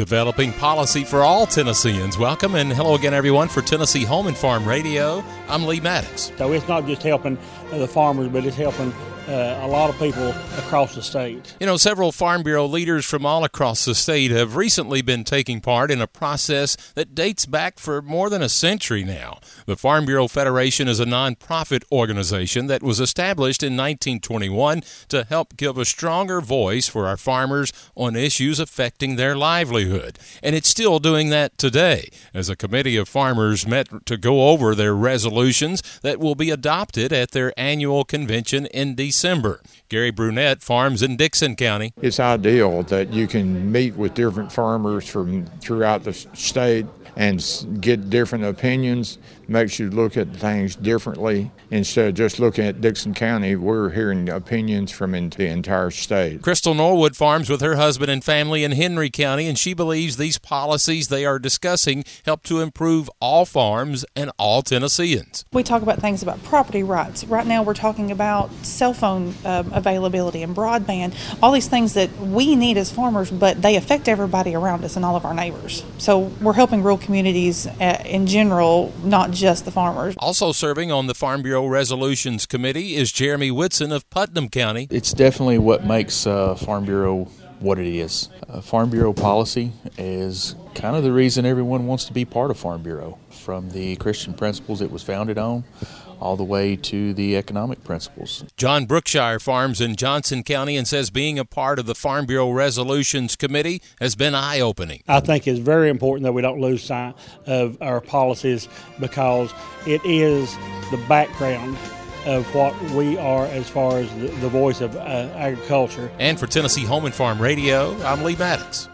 developing policy for all Tennesseans. Welcome and hello again, everyone, for Tennessee Home and Farm Radio. I'm Lee Maddox. So it's not just helping the farmers, but it's helping uh, a lot of people across the state. You know, several Farm Bureau leaders from all across the state have recently been taking part in a process that dates back for more than a century now. The Farm Bureau Federation is a nonprofit organization that was established in 1921 to help give a stronger voice for our farmers on issues affecting their livelihood. And it's still doing that today, as a committee of farmers met to go over their resolutions that will be adopted at their annual convention in December. December. Gary Brunette farms in Dickson County. It's ideal that you can meet with different farmers from throughout the state and get different opinions makes you look at things differently instead of just looking at Dickson County. We're hearing opinions from the entire state. Crystal Norwood farms with her husband and family in Henry County, and she believes these policies they are discussing help to improve all farms and all Tennesseans. We talk about things about property rights. Right now, we're talking about cell phone um, availability and broadband, all these things that we need as farmers, but they affect everybody around us and all of our neighbors. So we're helping rural communities uh, in general, not just the farmers. Also serving on the Farm Bureau Resolutions Committee is Jeremy Whitson of Putnam County. It's definitely what makes uh, Farm Bureau what it is. Uh, Farm Bureau policy is kind of the reason everyone wants to be part of Farm Bureau, from the Christian principles it was founded on all the way to the economic principles. John Brookshire farms in Johnson County and says being a part of the Farm Bureau Resolutions Committee has been eye opening. I think it's very important that we don't lose sight of our policies because it is the background of what we are as far as the, the voice of uh, agriculture. And for Tennessee Home and Farm Radio, I'm Lee Maddox.